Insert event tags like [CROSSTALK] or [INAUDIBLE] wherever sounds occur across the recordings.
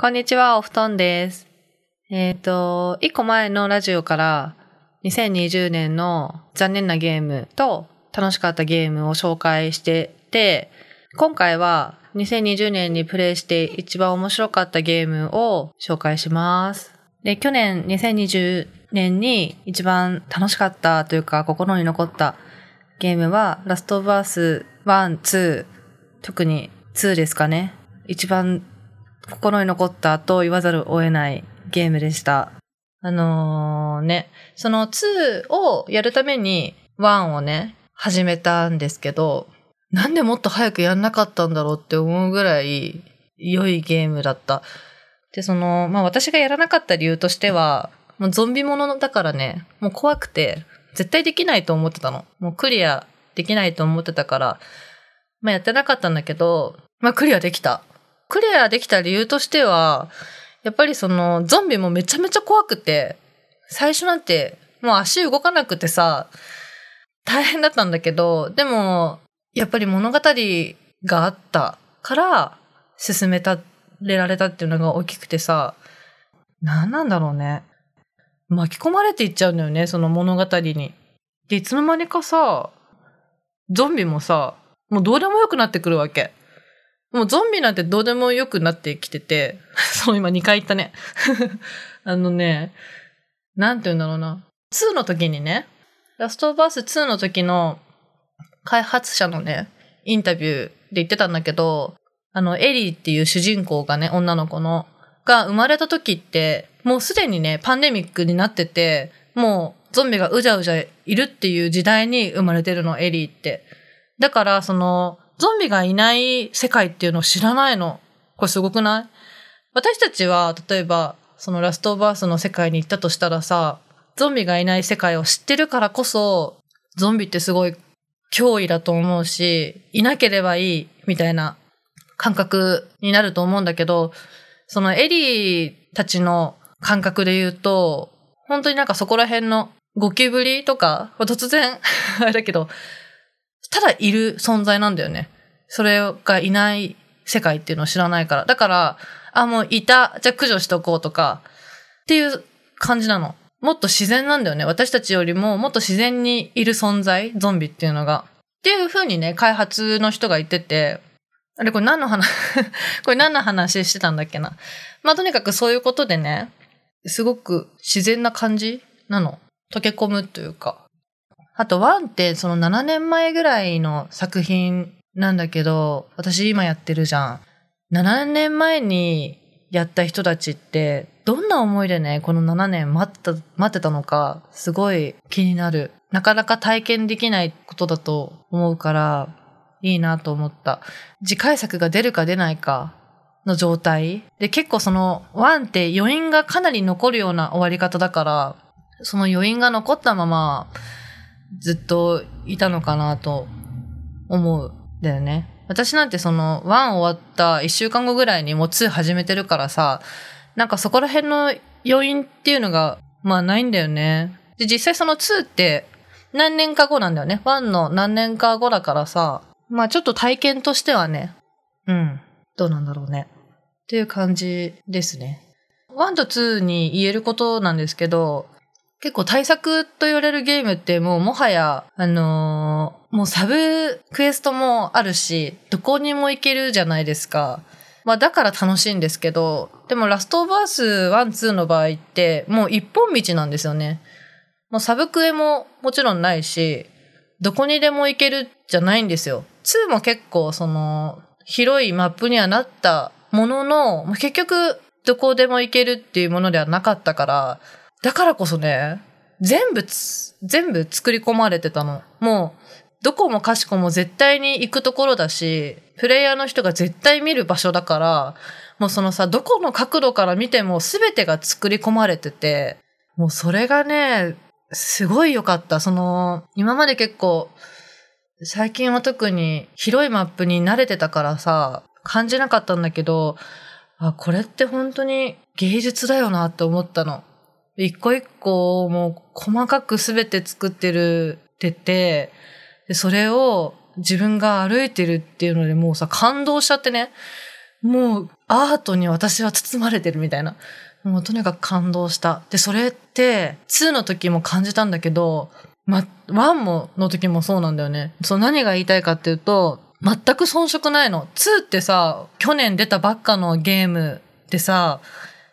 こんにちは、お布団です。えっ、と、一個前のラジオから2020年の残念なゲームと楽しかったゲームを紹介してて、今回は2020年にプレイして一番面白かったゲームを紹介します。で、去年2020年に一番楽しかったというか心に残ったゲームはラストバース1、2、特に2ですかね。一番心に残ったと言わざるを得ないゲームでした。あのー、ね、その2をやるために1をね、始めたんですけど、なんでもっと早くやんなかったんだろうって思うぐらい良いゲームだった。で、その、まあ私がやらなかった理由としては、もうゾンビものだからね、もう怖くて、絶対できないと思ってたの。もうクリアできないと思ってたから、まあやってなかったんだけど、まあクリアできた。クリアできた理由としては、やっぱりそのゾンビもめちゃめちゃ怖くて、最初なんてもう足動かなくてさ、大変だったんだけど、でも、やっぱり物語があったから進めたれられたっていうのが大きくてさ、何なんだろうね。巻き込まれていっちゃうんだよね、その物語に。で、いつの間にかさ、ゾンビもさ、もうどうでもよくなってくるわけ。もうゾンビなんてどうでもよくなってきてて、[LAUGHS] そう今2回言ったね。[LAUGHS] あのね、なんて言うんだろうな。2の時にね、ラストバース2の時の開発者のね、インタビューで言ってたんだけど、あの、エリーっていう主人公がね、女の子の、が生まれた時って、もうすでにね、パンデミックになってて、もうゾンビがうじゃうじゃいるっていう時代に生まれてるの、エリーって。だから、その、ゾンビがいない世界っていうのを知らないの。これすごくない？私たちは、例えば、そのラストバースの世界に行ったとしたらさ、ゾンビがいない世界を知ってるからこそ、ゾンビってすごい脅威だと思うし、いなければいいみたいな感覚になると思うんだけど、そのエリーたちの感覚で言うと、本当になんかそこら辺のゴキブリとか、突然、[LAUGHS] あれだけど、ただいる存在なんだよね。それがいない世界っていうのを知らないから。だから、あ、もういた、じゃあ駆除しとこうとか、っていう感じなの。もっと自然なんだよね。私たちよりももっと自然にいる存在、ゾンビっていうのが。っていう風にね、開発の人が言ってて、あれこれ何の話？[LAUGHS] これ何の話してたんだっけな。まあとにかくそういうことでね、すごく自然な感じなの。溶け込むというか。あと、ワンってその7年前ぐらいの作品なんだけど、私今やってるじゃん。7年前にやった人たちって、どんな思いでね、この7年待った、待ってたのか、すごい気になる。なかなか体験できないことだと思うから、いいなと思った。次回作が出るか出ないかの状態。で、結構その、ワンって余韻がかなり残るような終わり方だから、その余韻が残ったまま、ずっといたのかなと思うだよね。私なんてその、1終わった1週間後ぐらいにもう2始めてるからさ、なんかそこら辺の余韻っていうのが、まあないんだよね。で、実際その2って何年か後なんだよね。1の何年か後だからさ、まあちょっと体験としてはね、うん、どうなんだろうね。っていう感じですね。1と2に言えることなんですけど、結構対策と言われるゲームってもうもはや、あのーもうサブクエストもあるし、どこにも行けるじゃないですか。まあだから楽しいんですけど、でもラストバース1、2の場合ってもう一本道なんですよね。もうサブクエももちろんないし、どこにでも行けるじゃないんですよ。2も結構その広いマップにはなったものの、結局どこでも行けるっていうものではなかったから、だからこそね、全部、全部作り込まれてたの。もう、どこもかしこも絶対に行くところだし、プレイヤーの人が絶対見る場所だから、もうそのさ、どこの角度から見ても全てが作り込まれてて、もうそれがね、すごい良かった。その、今まで結構、最近は特に広いマップに慣れてたからさ、感じなかったんだけど、あ、これって本当に芸術だよなって思ったの。一個一個もう細かく全て作ってるってて、それを自分が歩いてるっていうのでもうさ、感動しちゃってね。もう、アートに私は包まれてるみたいな。もうとにかく感動した。で、それって、2の時も感じたんだけど、ま、1も、の時もそうなんだよね。そう、何が言いたいかっていうと、全く遜色ないの。2ってさ、去年出たばっかのゲームでさ、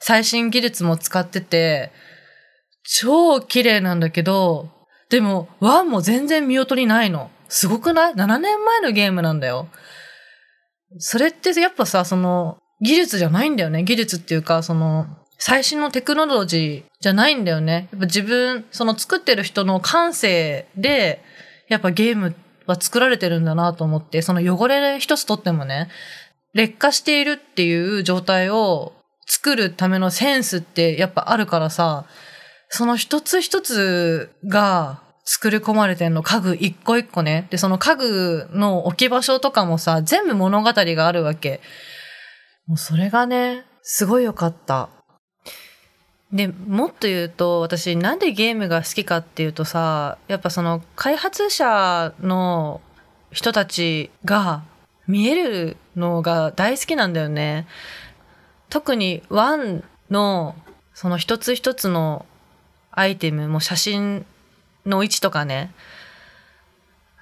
最新技術も使ってて、超綺麗なんだけど、でも、1も全然見劣りないの。すごくない ?7 年前のゲームなんだよ。それってやっぱさ、その、技術じゃないんだよね。技術っていうか、その、最新のテクノロジーじゃないんだよね。やっぱ自分、その作ってる人の感性で、やっぱゲームは作られてるんだなと思って、その汚れ一つとってもね、劣化しているっていう状態を作るためのセンスってやっぱあるからさ、その一つ一つが作り込まれてんの、家具一個一個ね。で、その家具の置き場所とかもさ、全部物語があるわけ。もうそれがね、すごい良かった。で、もっと言うと、私なんでゲームが好きかっていうとさ、やっぱその開発者の人たちが見えるのが大好きなんだよね。特にワンのその一つ一つのアイテム、も写真の位置とかね、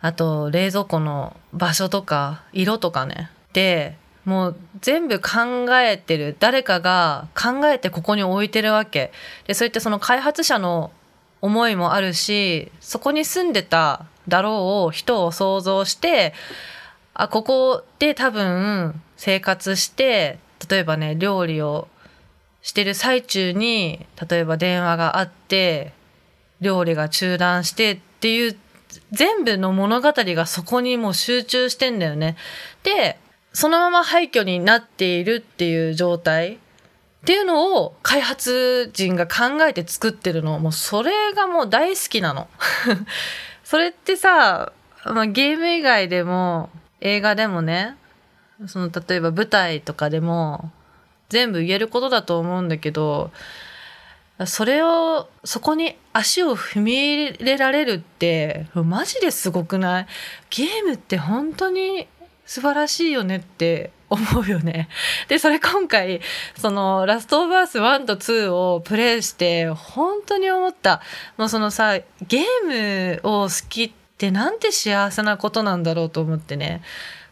あと冷蔵庫の場所とか色とかね。で、もう全部考えてる。誰かが考えてここに置いてるわけ。で、そういったその開発者の思いもあるし、そこに住んでただろう人を想像して、あ、ここで多分生活して、例えばね、料理をしてる最中に、例えば電話があって、料理が中断してっていう、全部の物語がそこにもう集中してんだよね。で、そのまま廃墟になっているっていう状態っていうのを開発人が考えて作ってるの。もうそれがもう大好きなの。[LAUGHS] それってさ、まあ、ゲーム以外でも映画でもね、その例えば舞台とかでも全部言えることだと思うんだけど、それを、そこに足を踏み入れられるって、マジですごくない？ゲームって本当に素晴らしいよねって [LAUGHS] 思うよね。で、それ今回、その、ラストオブアース1と2をプレイして、本当に思った。もうそのさ、ゲームを好きってなんて幸せなことなんだろうと思ってね。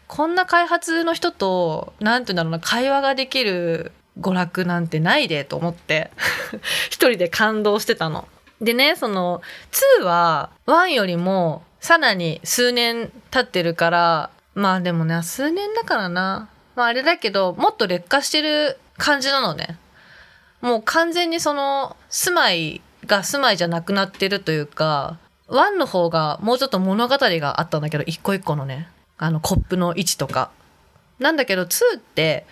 こんな開発の人と、なんていうんだろうな、会話ができる娯楽なんてないでと思って、[LAUGHS] 一人で感動してたの。でね、その、2は1よりもさらに数年経ってるから、まあでもね、数年だからな。まああれだけど、もっと劣化してる感じなのね。もう完全にその、住まいが住まいじゃなくなってるというか、1の方がもうちょっと物語があったんだけど、一個一個のね、あのコップの位置とか。なんだけど2って、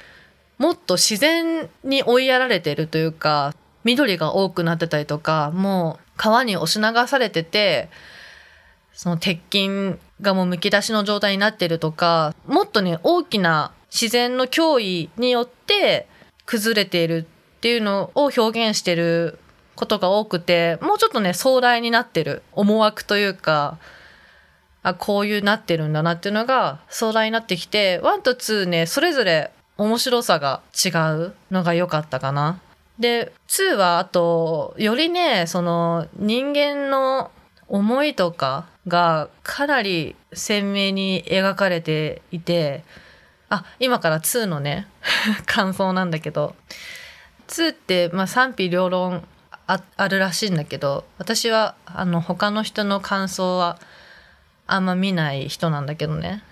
もっと自然に追いやられてるというか、緑が多くなってたりとか、もう川に押し流されてて、その鉄筋がもうむき出しの状態になってるとか、もっとね、大きな自然の脅威によって崩れているっていうのを表現してることが多くて、もうちょっとね、壮大になってる思惑というか、あ、こういうなってるんだなっていうのが壮大になってきて、1と2ね、それぞれ面白さが違うのが良かったかな。で、2はあと、よりね、その人間の思いとかがかなり鮮明に描かれていて、あ、今から2のね、[LAUGHS] 感想なんだけど、2って、まあ、賛否両論ああるらしいんだけど、私は、あの、他の人の感想はあんま見ない人なんだけどね。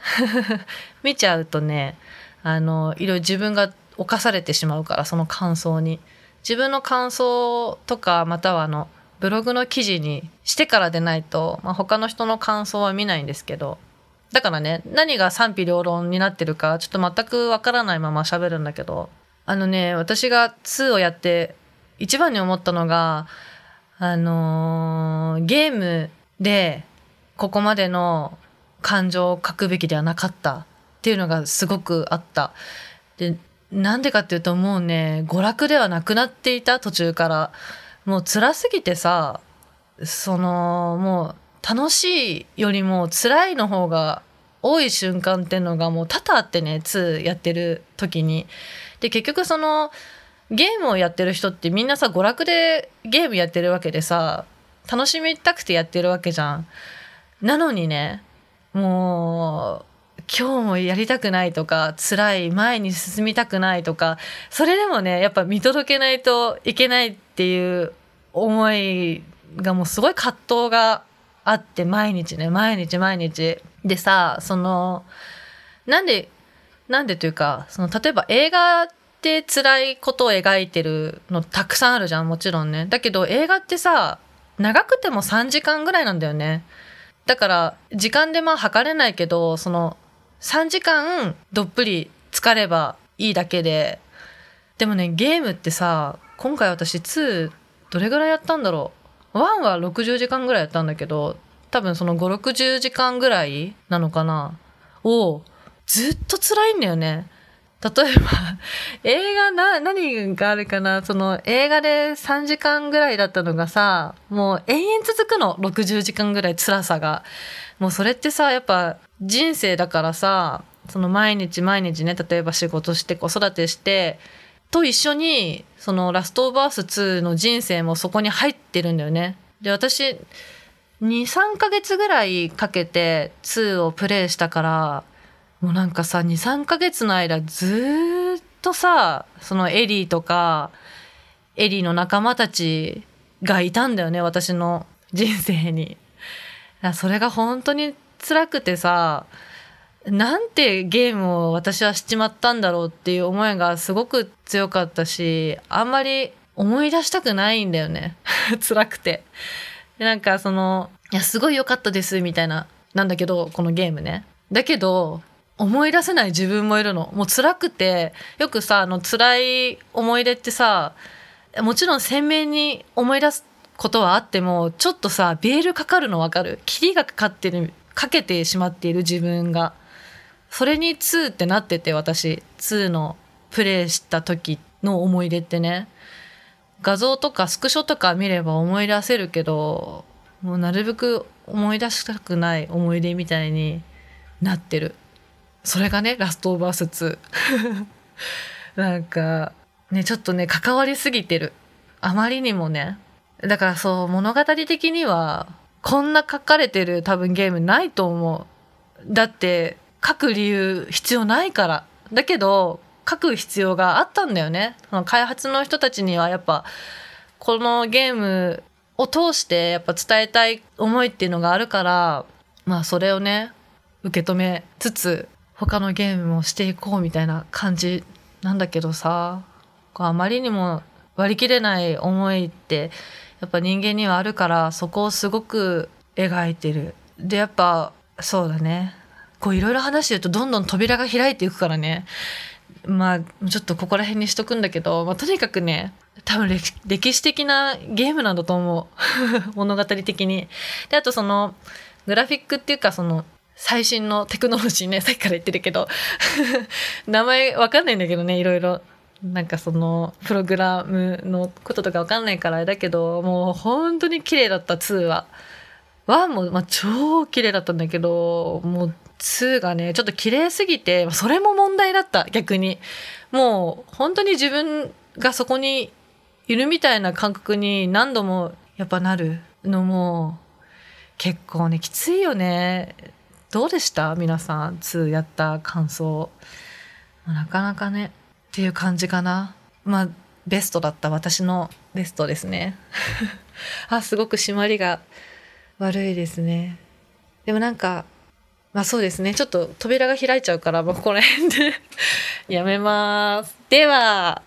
[LAUGHS] 見ちゃうとね、あの、いろいろ自分が侵されてしまうから、その感想に。自分の感想とか、またはあの、ブログの記事にしてからでないと、まあ、他の人の感想は見ないんですけど、だからね、何が賛否両論になってるか、ちょっと全くわからないまま喋るんだけど、あのね、私が2をやって、一番に思ったのが、あのーゲームで、ここまでの感情を書くべきではなかったっていうのがすごくあった。で、なんでかっていうともうね、娯楽ではなくなっていた途中から。もう辛すぎてさ、その、もう楽しいよりも辛いの方が多い瞬間っていうのがもう多々あってね2やってる時に。で結局そのゲームをやってる人ってみんなさ娯楽でゲームやってるわけでさ楽しみたくてやってるわけじゃん。なのにねもう今日もやりたくないとか辛い前に進みたくないとかそれでもねやっぱ見届けないといけないっていう思いがもうすごい葛藤があって毎日ね毎日。毎日でさそのなんでなんでというかその例えば映画って辛いことを描いてるのたくさんあるじゃんもちろんね。だけど映画ってさ長くても3時間ぐらいなんだよね。だから時間でまあ測れないけどその3時間どっぷり疲ればいいだけで。でもねゲームってさ今回私2どれぐらいやったんだろう。1は60時間ぐらいやったんだけど多分その560時間ぐらいなのかな。をずっと辛いんだよね。例えば、映画な、何があるかな？その映画で3時間ぐらいだったのがさ、もう延々続くの、60時間ぐらい辛さが。もうそれってさ、やっぱ人生だからさ、その毎日毎日ね、例えば仕事して子育てして、と一緒に、そのラストオブアース2の人生もそこに入ってるんだよね。で、私、2、3ヶ月ぐらいかけて2をプレイしたから、もうなんかさ23ヶ月の間ずっとさそのエリーとかエリーの仲間たちがいたんだよね私の人生に。それが本当に辛くてさなんてゲームを私はしちまったんだろうっていう思いがすごく強かったしあんまり思い出したくないんだよね [LAUGHS] 辛くて。なんかその「いやすごい良かったです」みたいななんだけどこのゲームね。だけど思い出せない自分もいるの。もう辛くて。よくさあの辛い思い出ってさもちろん鮮明に思い出すことはあってもちょっとさベールかかるの分かる？霧がかかってるかけてしまっている自分が。それに2ってなってて私。2のプレイした時の思い出ってね。画像とかスクショとか見れば思い出せるけどもうなるべく思い出したくない思い出みたいになってる。それがねラストオブアース2 [LAUGHS] なんかねちょっとね関わりすぎてる。あまりにもね。だからそう物語的にはこんな書かれてる多分ゲームないと思う。だって書く理由必要ないから。だけど書く必要があったんだよね。その開発の人たちにはやっぱこのゲームを通してやっぱ伝えたい思いっていうのがあるからまあそれをね受け止めつつ他のゲームもしていこうみたいな感じなんだけどさあまりにも割り切れない思いってやっぱ人間にはあるからそこをすごく描いてる。でやっぱそうだねこういろいろ話してるとどんどん扉が開いていくからねまあちょっとここら辺にしとくんだけど、まあ、とにかくね多分歴史的なゲームなんだと思う [LAUGHS] 物語的に。であとそのグラフィックっていうかその最新のテクノロジーね、[LAUGHS] さっきから言ってるけど [LAUGHS] 名前わかんないんだけどね、いろいろ。なんかその、プログラムのこととかわかんないからあれだけど、もう本当に綺麗だった、2は。1も、まあ、超綺麗だったんだけど、もう2がね、ちょっと綺麗すぎて、それも問題だった、逆に。もう、本当に自分がそこにいるみたいな感覚に何度もやっぱなるのも、結構ね、きついよね。どうでした？皆さん2やった感想。なかなかね。っていう感じかな。まあベストだった私のベストですね。[LAUGHS] あすごく締まりが悪いですね。でもなんかまあそうですね。ちょっと扉が開いちゃうから、まあ、ここら辺で。[LAUGHS] やめます。では